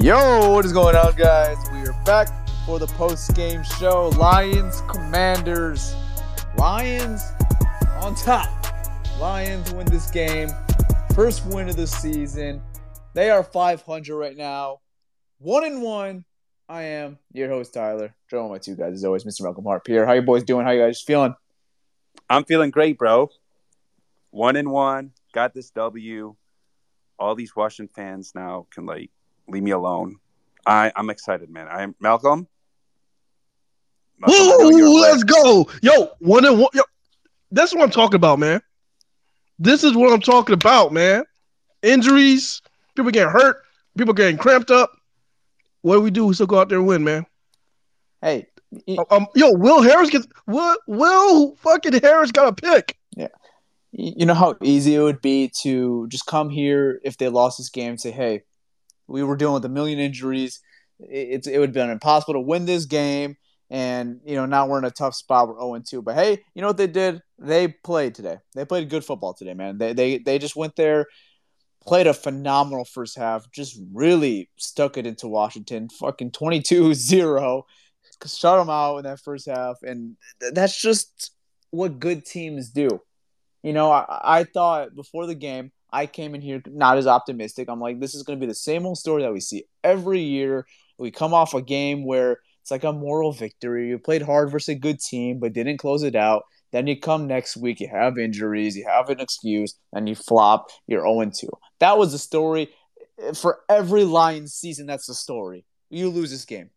Yo, what is going on, guys? We are back for the post game show. Lions, Commanders. Lions on top. Lions win this game. First win of the season. They are 500 right now. One and one. I am your host, Tyler. Join my two guys, as always, Mr. Malcolm Hart. Pierre, how you boys doing? How you guys feeling? I'm feeling great, bro. One and one, got this W. All these Washington fans now can like leave me alone. I I'm excited, man. I'm Malcolm. Malcolm, I Woo, let's leg- go. Yo, one and one. Yo, that's what I'm talking about, man. This is what I'm talking about, man. Injuries, people getting hurt, people getting cramped up. What do we do? We still go out there and win, man. Hey, y- Um, yo, Will Harris gets Will Will fucking Harris got a pick. Yeah, you know how easy it would be to just come here if they lost this game and say, "Hey, we were dealing with a million injuries. It, it's it would have been impossible to win this game, and you know now we're in a tough spot. We're 0 2. But hey, you know what they did? They played today. They played good football today, man. They they they just went there, played a phenomenal first half. Just really stuck it into Washington. Fucking 22-0. Shut them out in that first half, and th- that's just what good teams do. You know, I, I thought before the game, I came in here not as optimistic. I'm like, this is going to be the same old story that we see every year. We come off a game where it's like a moral victory. You played hard versus a good team, but didn't close it out. Then you come next week, you have injuries, you have an excuse, and you flop. You're 0 2. That was the story for every Lions season. That's the story. You lose this game.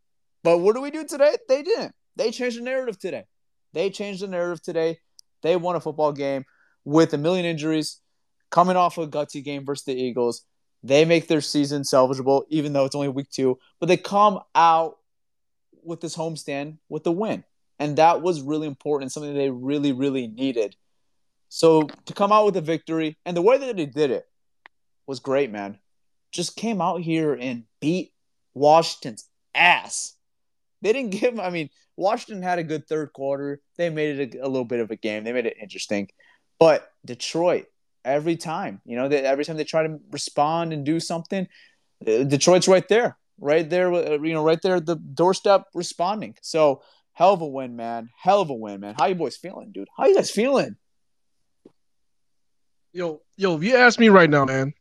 But what do we do today? They didn't. They changed the narrative today. They changed the narrative today. They won a football game with a million injuries, coming off a gutsy game versus the Eagles. They make their season salvageable, even though it's only week two. But they come out with this homestand with the win. And that was really important, something they really, really needed. So to come out with a victory, and the way that they did it was great, man. Just came out here and beat Washington's ass. They didn't give, I mean, Washington had a good third quarter. They made it a, a little bit of a game. They made it interesting. But Detroit, every time, you know, they, every time they try to respond and do something, uh, Detroit's right there, right there, uh, you know, right there at the doorstep responding. So hell of a win, man. Hell of a win, man. How you boys feeling, dude? How you guys feeling? Yo, yo, if you ask me right now, man,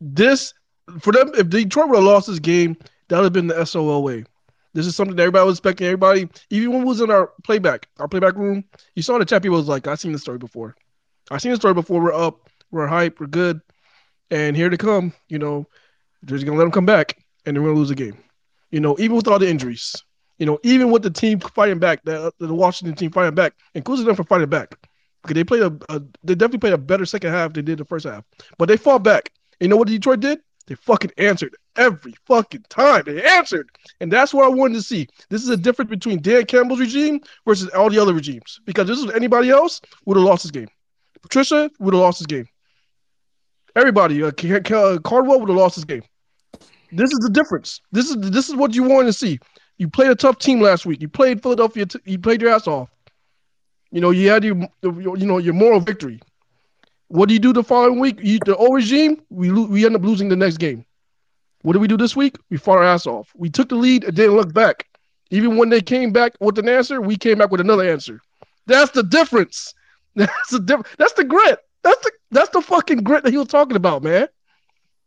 this for them, if Detroit would have lost this game, that would have been the SOL way. This is something that everybody was expecting. Everybody, even when we was in our playback, our playback room, you saw the chat. People was like, "I've seen this story before. I've seen the story before. We're up, we're hype, we're good, and here they come. You know, they're just gonna let them come back, and they're gonna lose the game. You know, even with all the injuries, you know, even with the team fighting back, the, the Washington team fighting back, including them for fighting back, because they played a, a they definitely played a better second half than they did the first half. But they fought back. You know what Detroit did? They fucking answered every fucking time. They answered, and that's what I wanted to see. This is a difference between Dan Campbell's regime versus all the other regimes. Because this is anybody else would have lost this game. Patricia would have lost this game. Everybody, uh, Caldwell would have lost this game. This is the difference. This is this is what you wanted to see. You played a tough team last week. You played Philadelphia. T- you played your ass off. You know you had your you know your moral victory. What do you do the following week? You, the old regime, we lo- we end up losing the next game. What did we do this week? We fought our ass off. We took the lead and didn't look back. Even when they came back with an answer, we came back with another answer. That's the difference. That's the diff- That's the grit. That's the that's the fucking grit that he was talking about, man.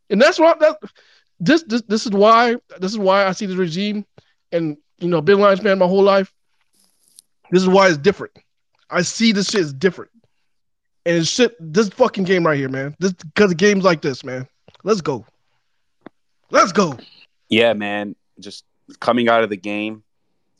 And that's why that this this this is why this is why I see the regime and you know been Lions fan my whole life. This is why it's different. I see this shit is different. And it's shit this fucking game right here, man. This because of games like this, man. Let's go. Let's go. Yeah, man. Just coming out of the game,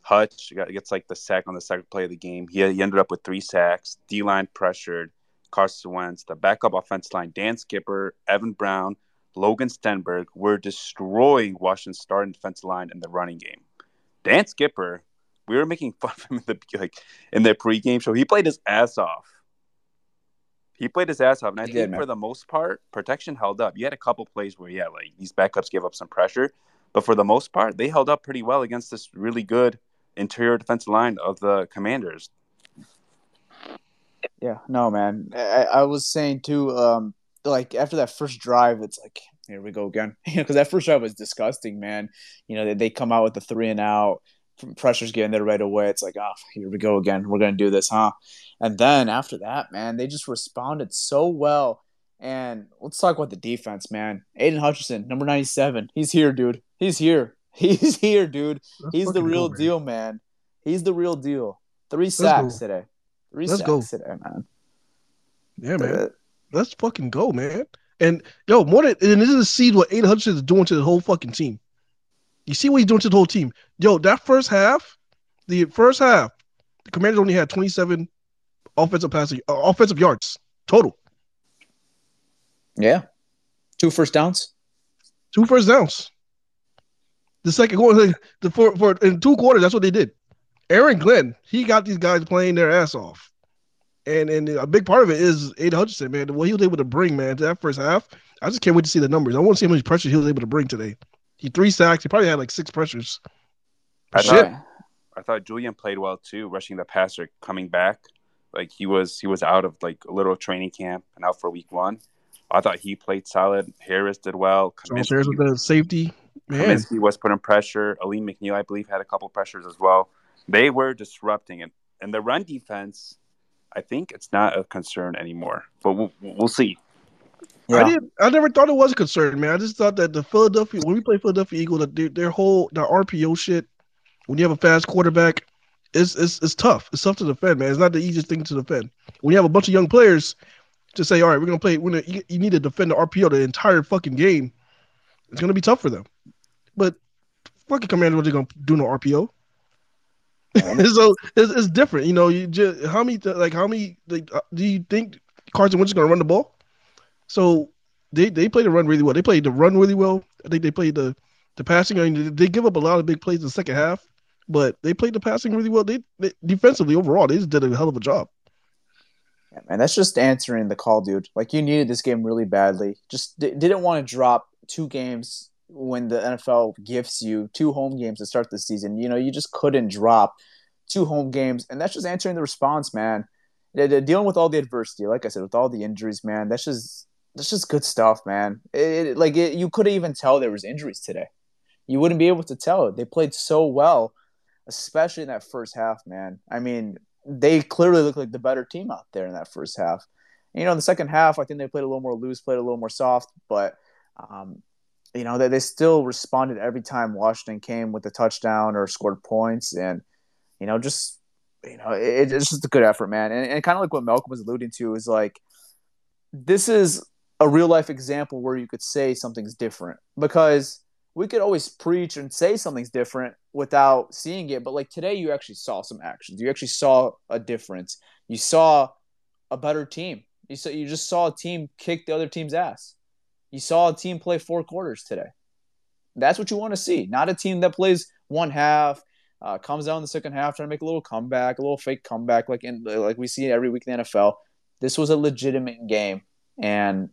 Hutch gets like the sack on the second play of the game. He, he ended up with three sacks. D line pressured Carson Wentz. The backup offense line, Dan Skipper, Evan Brown, Logan Stenberg were destroying Washington's starting defensive line in the running game. Dan Skipper, we were making fun of him in the like in the pregame show. He played his ass off. He played his ass off, and I he think did, for the most part, protection held up. You had a couple plays where, yeah, like these backups gave up some pressure, but for the most part, they held up pretty well against this really good interior defensive line of the Commanders. Yeah, no, man. I, I was saying too, um, like after that first drive, it's like here we go again. because that first drive was disgusting, man. You know, they, they come out with the three and out, pressure's getting there right away. It's like, oh, here we go again. We're gonna do this, huh? And then after that, man, they just responded so well. And let's talk about the defense, man. Aidan Hutchinson, number 97. He's here, dude. He's here. He's here, dude. He's the real deal, man. He's the real deal. Three sacks today. 3 Let's sacks go. today, man. Yeah, man. Uh, Let's fucking go, man. And yo, more than and this is to see what Aidan Hutchinson is doing to the whole fucking team. You see what he's doing to the whole team. Yo, that first half, the first half, the Commanders only had 27 offensive passing, uh, offensive yards total. Yeah, two first downs. Two first downs. The second quarter, the for, for in two quarters, that's what they did. Aaron Glenn, he got these guys playing their ass off. And and a big part of it is Aidan Hutchinson, man. What he was able to bring, man, to that first half. I just can't wait to see the numbers. I want to see how much pressure he was able to bring today. He three sacks. He probably had like six pressures. I Shit. thought I thought Julian played well too, rushing the passer, coming back. Like he was he was out of like a little training camp and out for week one. I thought he played solid. Harris did well. Charles Harris with the safety. Man. Kaminsky was putting pressure. Alim McNeil, I believe, had a couple pressures as well. They were disrupting it. And the run defense, I think it's not a concern anymore. But we'll, we'll see. Yeah. I didn't. I never thought it was a concern, man. I just thought that the Philadelphia when we play Philadelphia Eagle, that their, their whole the RPO shit. When you have a fast quarterback, it's, it's it's tough. It's tough to defend, man. It's not the easiest thing to defend. When you have a bunch of young players, to say, all right, we're gonna play. We're gonna, you, you need to defend the RPO the entire fucking game. It's gonna be tough for them. But fucking commander, what they gonna do no RPO? so it's, it's different, you know. You just how many like how many like, uh, do you think Carson Wentz is gonna run the ball? So they they played the run really well. They played the run really well. I think they played the the passing. I mean, they give up a lot of big plays in the second half, but they played the passing really well. They, they defensively overall, they just did a hell of a job. Yeah, man, that's just answering the call, dude. Like you needed this game really badly. Just d- didn't want to drop two games when the NFL gifts you two home games to start the season. You know, you just couldn't drop two home games, and that's just answering the response, man. Dealing with all the adversity, like I said, with all the injuries, man. That's just that's just good stuff, man. It, it, like it, you couldn't even tell there was injuries today. You wouldn't be able to tell. They played so well, especially in that first half, man. I mean, they clearly looked like the better team out there in that first half. And, you know, in the second half, I think they played a little more loose, played a little more soft, but um, you know they, they still responded every time Washington came with a touchdown or scored points, and you know just you know it, it's just a good effort, man. And, and kind of like what Malcolm was alluding to is like this is a real life example where you could say something's different because we could always preach and say something's different without seeing it but like today you actually saw some actions you actually saw a difference you saw a better team. You saw you just saw a team kick the other team's ass. You saw a team play four quarters today. That's what you want to see, not a team that plays one half, uh, comes out in the second half trying to make a little comeback, a little fake comeback, like in like we see every week in the NFL. This was a legitimate game, and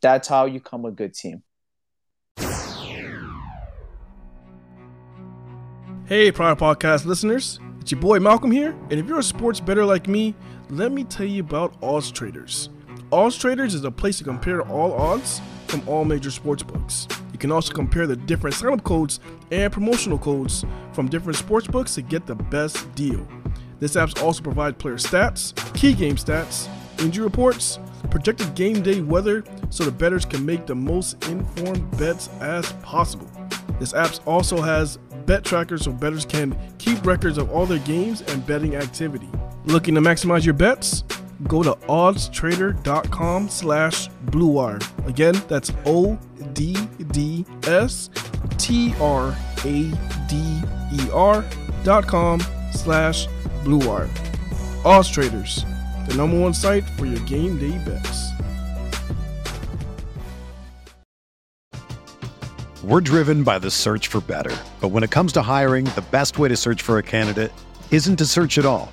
that's how you come a good team. Hey, Pride Podcast listeners, it's your boy Malcolm here, and if you're a sports better like me, let me tell you about Odds Traders. Odds Traders is a place to compare all odds from all major sports books. You can also compare the different sign-up codes and promotional codes from different sports books to get the best deal. This app also provides player stats, key game stats, injury reports, projected game day weather, so the bettors can make the most informed bets as possible. This app also has bet trackers so bettors can keep records of all their games and betting activity. Looking to maximize your bets? Go to oddstrader.com slash bluewire. Again, that's O D D S T R A D E R dot com slash bluewire. Odds Traders, the number one site for your game day bets. We're driven by the search for better. But when it comes to hiring, the best way to search for a candidate isn't to search at all.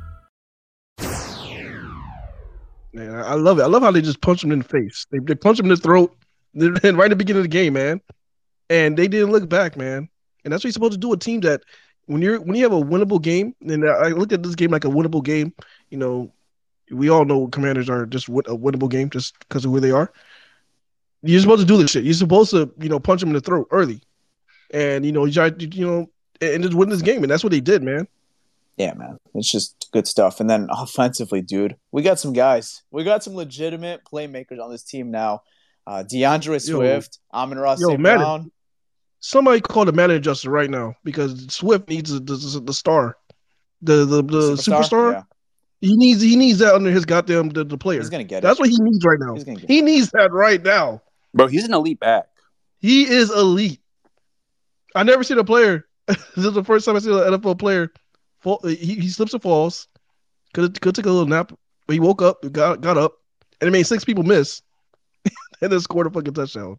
Man, I love it. I love how they just punch him in the face. They, they punch him in the throat right at the beginning of the game, man. And they didn't look back, man. And that's what you're supposed to do. A team that when you're when you have a winnable game, and I look at this game like a winnable game. You know, we all know Commanders are just a winnable game just because of where they are. You're supposed to do this shit. You're supposed to, you know, punch them in the throat early, and you know, you, try, you know, and just win this game, and that's what they did, man yeah, man, it's just good stuff. And then offensively, dude, we got some guys. We got some legitimate playmakers on this team now. Uh, D'Andre Swift, Amon-Ra St. Brown. Somebody call the Madden adjuster right now because Swift needs the, the, the star, the the, the superstar. superstar. Yeah. He needs he needs that under his goddamn the, the player. He's gonna get That's it. what he needs right now. He needs that right now. Bro, he's an elite back. He is elite. I never seen a player. this is the first time I see an NFL player fall, he, he slips and falls. Could could take a little nap, but he woke up, got got up, and it made six people miss, and then scored a fucking touchdown.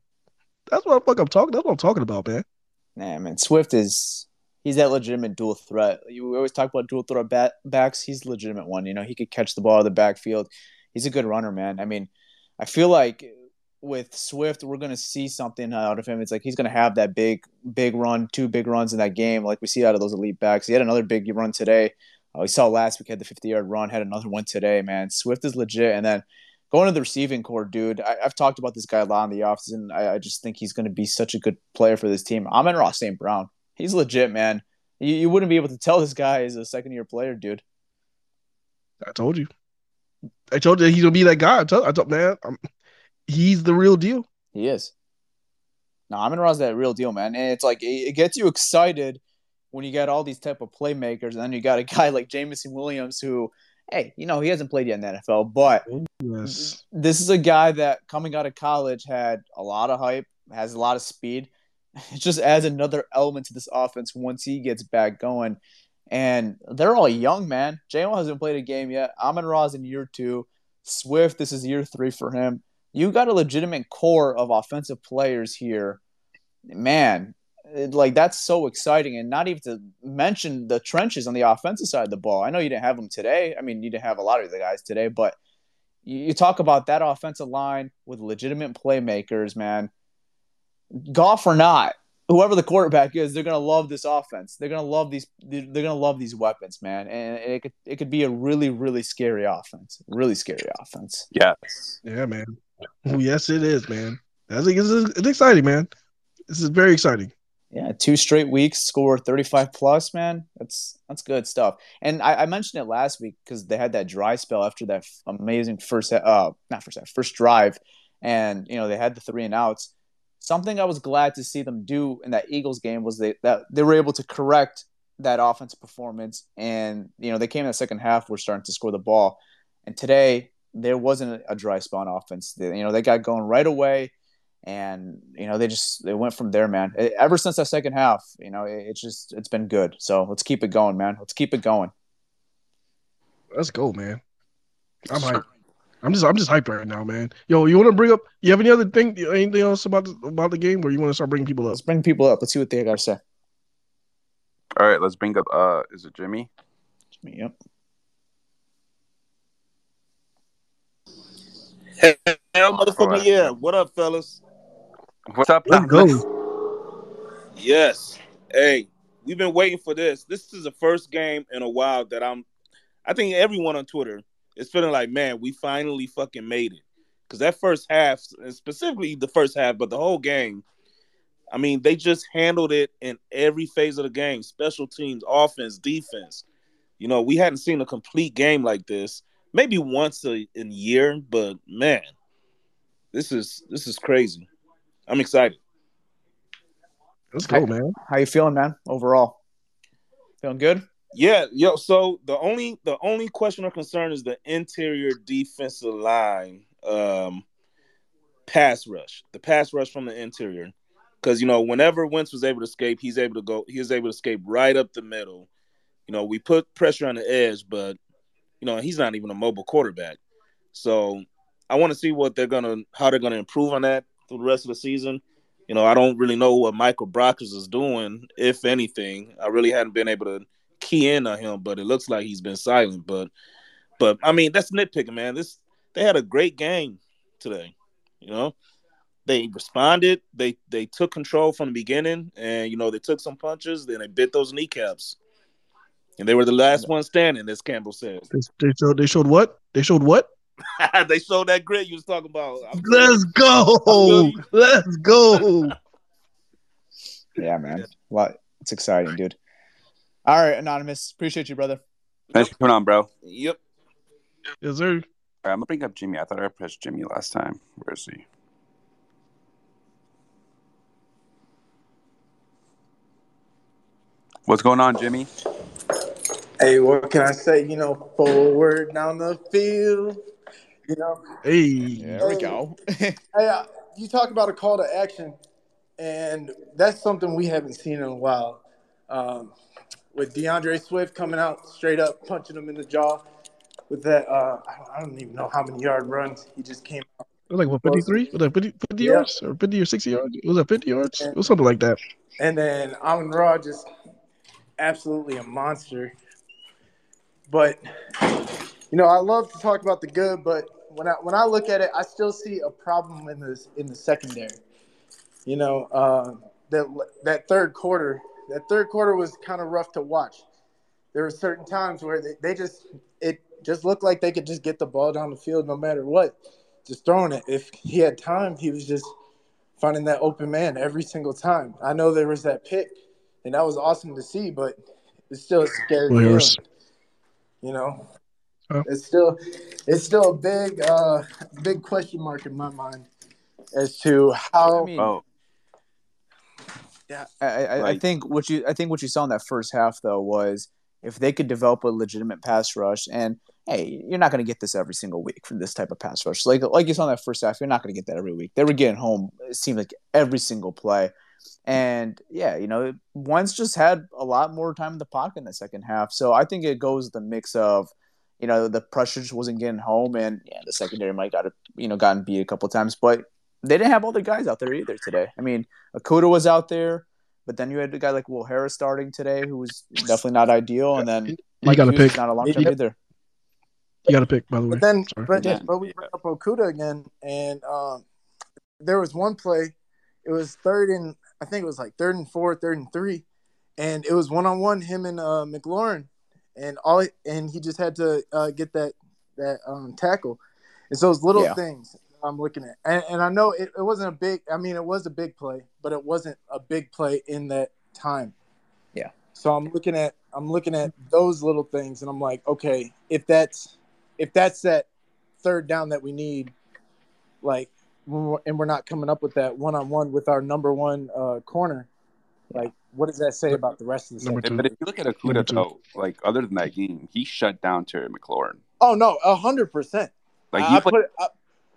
That's what fuck I'm talking. That's what I'm talking about, man. Nah, man, Swift is he's that legitimate dual threat. You always talk about dual threat bat, backs. He's legitimate one. You know, he could catch the ball out of the backfield. He's a good runner, man. I mean, I feel like with Swift, we're gonna see something out of him. It's like he's gonna have that big, big run, two big runs in that game, like we see out of those elite backs. He had another big run today. Uh, we saw last week had the 50 yard run, had another one today. Man, Swift is legit. And then going to the receiving core, dude, I, have talked about this guy a lot in the offseason. I, I just think he's gonna be such a good player for this team. Amon-Ra St. Brown, he's legit, man. You, you wouldn't be able to tell this guy is a second year player, dude. I told you. I told you he's gonna be that guy. I told, I told man, I'm, he's the real deal. He is. No, Amon Ra's that real deal, man. And it's like it, gets you excited when you got all these type of playmakers, and then you got a guy like Jameson Williams who, hey, you know, he hasn't played yet in the NFL, but Yes. this is a guy that coming out of college had a lot of hype, has a lot of speed. It just adds another element to this offense once he gets back going. And they're all young, man. Jalen hasn't played a game yet. Amon Ra's in year two. Swift, this is year three for him. You got a legitimate core of offensive players here. Man, it- like that's so exciting. And not even to mention the trenches on the offensive side of the ball. I know you didn't have them today. I mean, you didn't have a lot of the guys today, but you, you talk about that offensive line with legitimate playmakers, man. Goff or not, whoever the quarterback is, they're gonna love this offense. They're gonna love these. They're, they're gonna love these weapons, man. And it could it could be a really really scary offense. Really scary offense. Yes. Yeah, man. Yes, it is, man. That's it's, it's exciting, man. This is very exciting. Yeah, two straight weeks, score 35 plus, man. That's that's good stuff. And I, I mentioned it last week because they had that dry spell after that f- amazing first, uh, not first, first drive, and you know they had the three and outs. Something I was glad to see them do in that Eagles game was they that they were able to correct that offensive performance, and you know they came in the second half, were starting to score the ball, and today there wasn't a, a dry spawn offense. They, you know they got going right away and you know they just they went from there man E- ever since that second half you know it, it's just it's been good so let's keep it going man let's keep it going Let's go, man. I'm hyped. I'm just I'm just hyped right now, man. Yo, you want to bring up? You have any other thing? Anything else about the, about the game, or you want to start bringing people up? let's bring people up let's see what they got to say All right, let's bring up. Uh, is it Jimmy? yep Hell, motherfucker, yeah. What up, fellas? What's up? Let's go. Yes. Hey, we've been waiting for this. This is the first game in a while that I'm. I think everyone on Twitter is feeling like, man, we finally fucking made it. Because that first half, and specifically the first half, but the whole game, I mean, they just handled it in every phase of the game special teams, offense, defense. You know, we hadn't seen a complete game like this. Maybe once a, in a year, but man, this is this is crazy. I'm excited. Let's go, man. how you feeling man overall feeling good Yeah, yo. So the only the only question or concern is the interior defensive line um pass rush. The pass rush from the interior. Because you know, whenever Wentz was able to escape, he's able to go, he was able to escape right up the middle. You know, we put pressure on the edge, but you know, he's not even a mobile quarterback. So I want to see what they're gonna how they're gonna improve on that through the rest of the season. You know, I don't really know what Michael Brockers is doing, if anything. I really hadn't been able to key in on him, but it looks like he's been silent. But but I mean that's nitpicking, man. This they had a great game today. You know, they responded. They they took control from the beginning, and you know they took some punches. Then they bit those kneecaps, and they were the last one standing, as Campbell said. They, they showed they showed what? They showed what? they showed that grit you was talking about. I'm- Let's go. Let's go. yeah man well, it's exciting dude all right anonymous appreciate you brother Thanks for coming on, bro. Yep. Yes, sir. right, I'm gonna bring up Jimmy. I thought I pressed Jimmy last time. Where is he? What's going on, Jimmy? Hey, what can I say? You know, forward down the field. You know, Hey. there we go hey, uh, you talk about a call to action, and that's something we haven't seen in a while. Um, with DeAndre Swift coming out straight up, punching him in the jaw with that. Uh, I don't- I don't even know how many yard runs he just came out. It was like what 53? Was that 50, 50 Yeah. yards or 50 or 60 yards? Was that 50 yards? It was something like that. And then Amon Ra just absolutely a monster. But you know, I love to talk about the good, but when I when I look at it, I still see a problem in the in the secondary. You know, uh, that that third quarter, that third quarter was kind of rough to watch. There were certain times where they, they just it just looked like they could just get the ball down the field no matter what, just throwing it. If he had time, he was just finding that open man every single time. I know there was that pick, and that was awesome to see, but it's still a scary Well, You know, Huh? it's still it's still a big uh, big question mark in my mind as to how I mean, Oh, Yeah. I, I, I think what you I think what you saw in that first half though was if they could develop a legitimate pass rush and hey, you're not going to get this every single week from this type of pass rush. Like like you saw in that first half, you're not going to get that every week. They were getting home. It seemed like every single play, and yeah, you know, Wentz just had a lot more time in the pocket in the second half. So I think it goes the mix of. You know the pressure just wasn't getting home, and yeah, the secondary might got you know gotten beat a couple times, but they didn't have all the guys out there either today. I mean, Okudah was out there, but then you had a guy like Will Harris starting today, who was definitely not ideal, and then You got to pick. not a long term either. You got to pick. By the way. But then, Sorry. but, Yeah. but we bring up Okudah again, and um, there was one play. It was third and I think it was like third and four, third and three, and it was one on one him and uh, McLaurin, and all and he just had to uh, get that that um, tackle. It's those little Yeah. things I'm looking at, and, and I know it, it wasn't a big. I mean, it was a big play, but it wasn't a big play in that time. Yeah. So I'm looking at I'm looking at those little things, and I'm like, okay, if that's if that's that third down that we need, like, and we're not coming up with that one on one with our number one uh, corner, like, what does that say about the rest of the Number second? two. But if you look at Number Okudah two. though, like other than that game, he shut down Terry McLaurin. Oh no, a hundred percent. Like I, I put put I,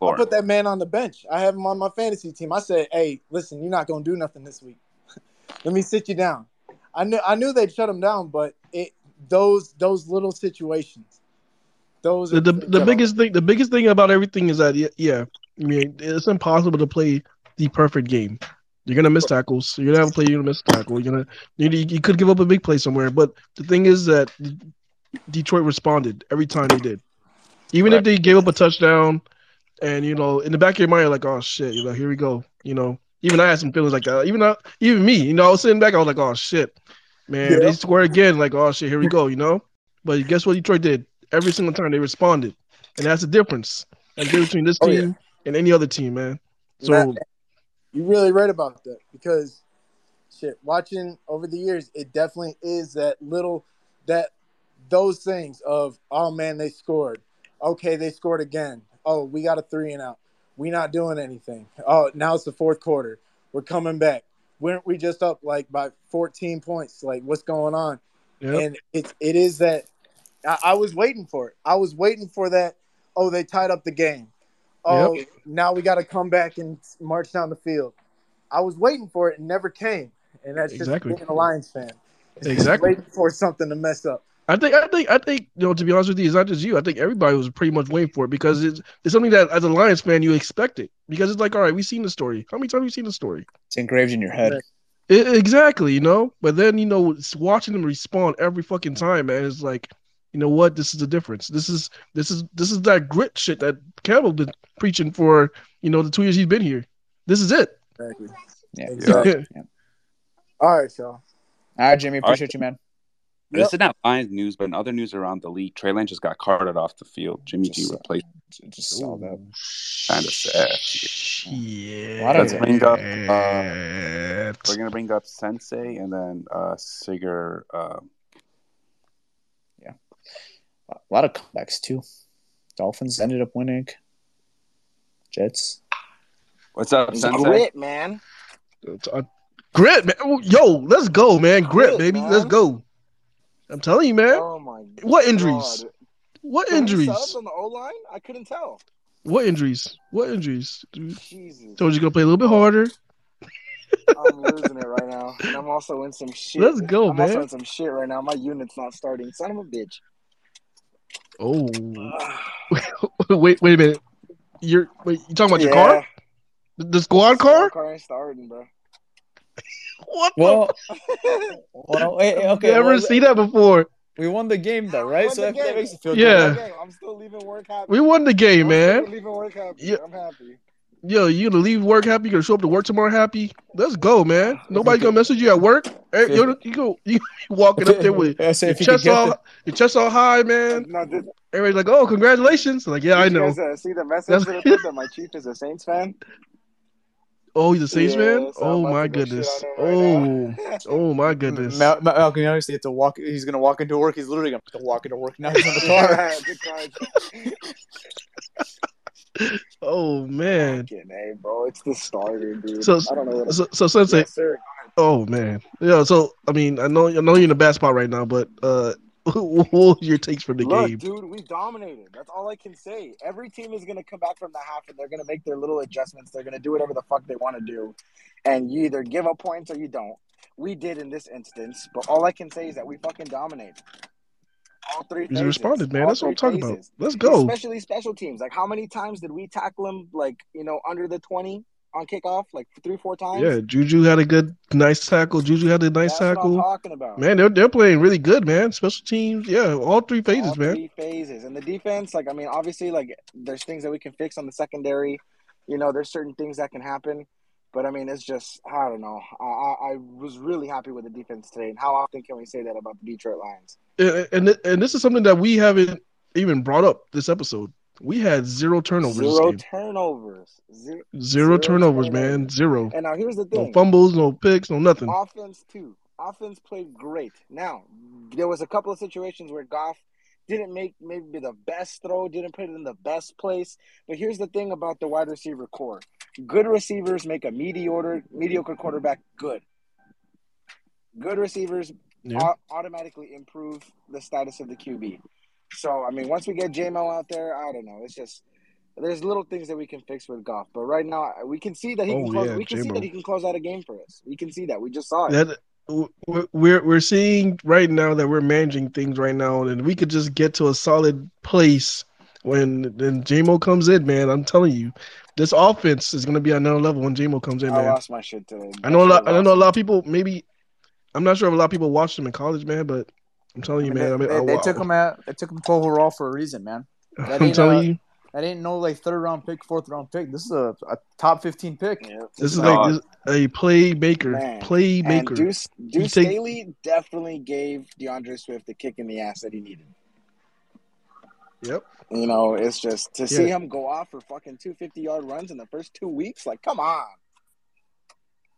I put that man on the bench. I have him on my fantasy team. I said, hey, listen, you're not gonna do nothing this week. Let me sit you down. I knew I knew they'd shut him down, but it those those little situations, those the, the, the biggest thing the biggest thing about everything is that yeah, yeah I mean it's impossible to play the perfect game. You're gonna miss tackles. You're gonna have a play. You're gonna miss a tackle. You're gonna you, you could give up a big play somewhere. But the thing is that Detroit responded every time they did, even if they gave up a touchdown. And you know, in the back of your mind, you're like, "Oh shit!" You know, here we go. You know, even I had some feelings like that. Even I, even me, you know, I was sitting back. I was like, "Oh shit, man!" Yeah. They score again. Like, "Oh shit, here we go." You know. But guess what? Detroit did every single time they responded, and that's the difference. Like between this Oh, yeah. And any other team, man. So you really right about that because shit, watching over the years, it definitely is that little that those things of oh man, they scored. Okay, they scored again. Oh, we got a three and out. We not doing anything. Oh, now it's the fourth quarter. We're coming back. Weren't we just up like by 14 points? Like what's going on? Yep. And it's it is that I, I was waiting for it. I was waiting for that. Oh, they tied up the game. Oh, now we got to come back and march down the field. I was waiting for it and never came. And that's just Exactly. being a Lions fan. It's Exactly. waiting for something to mess up. I think, I think, I think, you know, to be honest with you, it's not just you. I think everybody was pretty much waiting for it because it's it's something that as a Lions fan you expect it because it's like, all right, we've seen the story. How many times have we seen the story? It's engraved in your head. I- exactly, you know. But then you know, it's watching them respond every fucking time, man. It's like, you know what? This is the difference. This is this is this is that grit shit that Campbell been preaching for. You know, the two years he's been here. This is it. Exactly. Yeah. Exactly. All right, y'all. All right, Jimmy. All right. Appreciate you, man. This is not Lions news, but in other news around the league, Trey Lance just got carted off the field. Jimmy G Just- replaced. Just saw that. Kinda sad. Yeah. Let's bring up. Uh, we're gonna bring up Sensei and then uh, Sigur. Uh, A lot of comebacks too. Dolphins ended up winning. Jets. what's up, It's Sensei? grit, man. Uh, grit, man. Yo, let's go, man. Grit, Grit, baby. man. Let's go. I'm telling you, man. Oh my. What injuries? God. What So many injuries? on the O line? I couldn't tell. What injuries? What injuries? Jesus. Told you gonna play a little bit harder. I'm losing it right now. And I'm also in some shit. Let's go, man. I'm also in some shit right now. My unit's not starting. Son of a bitch. Oh, wait, wait a minute. You're wait. You talking about your car? The, the squad car? car ain't starting, bro. What? Well, well, hey, hey, okay. Okay, Never well, seen that before. We won the game though, right? So the that, that makes you feel Yeah. good. Okay, I'm still leaving work happy. We won the game, I'm man. still leaving work happy. Yeah. I'm happy. Yo, you gonna leave work happy? You gonna show up to work tomorrow happy? Let's go, man. Nobody's gonna message you at work. Hey, you, you go, you walking up there with Yeah, so your if you could chest all, the- your chest all high, man. No, did, Everybody's like, "Oh, congratulations!" Like, yeah, I did you know. guys, uh, see the message that put that my chief is a Saints fan? Oh, he's a Saints Yeah, man. so Oh my to go shit goodness. on Oh, him right now. oh my goodness. Mal- Mal- Malcolm, you honestly have to walk. He's gonna walk into work. He's literally gonna have to walk into work now. He's in the car. The. Oh man. Fucking A, bro. It's the starter, dude. So- I don't know what So, so Sensei, Yes. Oh man, yeah. So I mean, I know I know you're in a bad spot right now, but uh, what were your takes from the Look, game? dude, we dominated. That's all I can say. Every team is gonna come back from the half and they're gonna make their little adjustments. They're gonna do whatever the fuck they want to do, and you either give up points or you don't. We did in this instance, but all I can say is that we fucking dominated. All three You responded, man. That's what I'm talking about. Let's go. Especially special teams. Like, how many times did we tackle him? Like, you know, under the twenty on kickoff, like three, four times. Yeah, Juju had a good, nice tackle. Juju had a nice That's what I'm tackle. talking about. Man, they're they're playing really good, man. Special teams, yeah, all three phases, all man. three phases. And the defense, like I mean, obviously, like there's things that we can fix on the secondary. You know, there's certain things that can happen. But I mean, it's just I don't know. I, I, I was really happy with the defense today. And how often can we say that about the Detroit Lions? And and, this is something that we haven't even brought up this episode. We had zero turnovers. Zero turnovers. Zero, Zero turnovers, man. Zero. And now here's the thing: No fumbles, no picks, no nothing. Offense too. Offense played great. Now there was a couple of situations where Goff didn't make maybe the best throw, didn't put it in the best place. But here's the thing about the wide receiver core: good receivers make a mediocre mediocre quarterback good. Good receivers Yeah. au- automatically improve the status of the QB. So I mean, once we get JMO out there, I don't know. It's just there's little things that we can fix with Goff, but right now we can see that he oh, can Oh, close. yeah, we can see J-Mo. that he can close out a game for us. We can see that. We just saw it. That we're- we're seeing right now that we're managing things right now, and we could just get to a solid place when then JMO comes in, man. I'm telling you, this offense is gonna be on another level when JMO comes in, man. I lost my shit today. I know a lot. I know a lot of people. Maybe I'm not sure if a lot of people watched him in college, man. But I'm telling you, man. I mean, they, I, they took him out. they took him 12 overall for a reason, man. That I'm ain't, telling uh, you, That ain't no like third round pick, fourth round pick. This is a, a top 15 pick. this is like this, a playmaker, Man. And playmaker. Duce, Duce take- Staley definitely gave DeAndre Swift the kick in the ass that he needed. Yep. You know, it's just to see him go off for fucking two fifty yard runs in the first two weeks. Like, come on,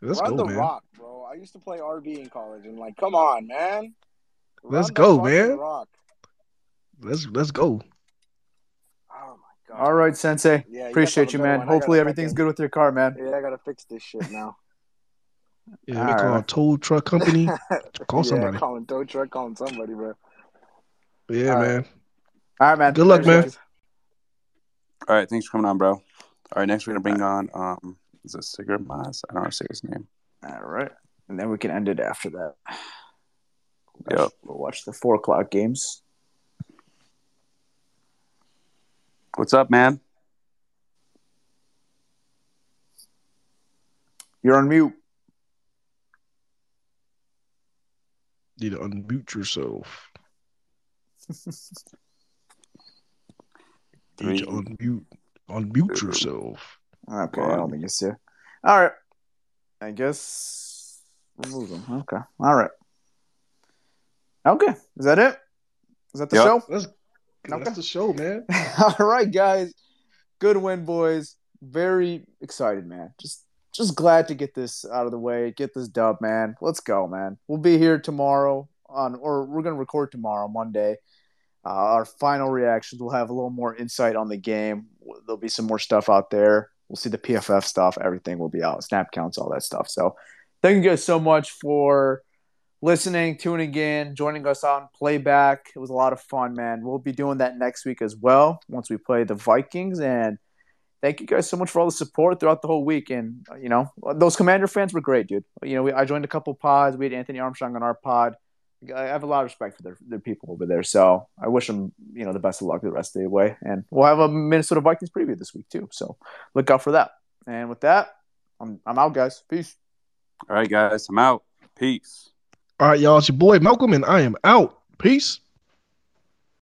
Let's run go, the man. rock, bro. I used to play RB in college, and like, come on, man. Let's go, man. Rock. Let's let's go. Oh my god. All right, Sensei. Yeah, you Appreciate you, man. one. Hopefully everything's fucking- good with your car, man. Yeah, I gotta fix this shit now. Yeah, they All call right. a tow truck company. Call yeah, somebody. calling tow truck, calling somebody, bro. Yeah, All right. man. All right, man. Good luck, man. All right, thanks for coming on, bro. All right, next we're gonna bring on um, is it Sigurd Mas? I don't know how to say his name. All right. And then we can end it after that. Yep. We'll watch the four o'clock games. What's up, man? You're on mute. Need to unmute yourself. Need to unmute unmute yourself. Okay, I don't think it's here. All right. I guess we'll move them. Okay. All right. Okay. Is that it? Is that the Yep. show? That's Okay. that's the show, man. All right, guys. Good win, boys. Very excited, man. Just just glad to get this out of the way. Get this dub, man. Let's go, man. We'll be here tomorrow on or we're gonna record tomorrow, Monday. Uh, our final reactions. We'll have a little more insight on the game. There'll be some more stuff out there. We'll see the PFF stuff. Everything will be out. Snap counts, all that stuff. So thank you guys so much for listening, tuning in, joining us on playback. It was a lot of fun, man. We'll be doing that next week as well once we play the Vikings. And thank you guys so much for all the support throughout the whole week. And you know, those Commander fans were great, dude. You know, we, I joined a couple pods. We had Anthony Armstrong on our pod. I have a lot of respect for their, their people over there. So I wish them, you know, the best of luck the rest of the way. And we'll have a Minnesota Vikings preview this week too. So look out for that. And with that, I'm I'm out, guys. Peace. All right, guys, I'm out. Peace. All right, y'all. It's your boy Malcolm, and I am out. Peace.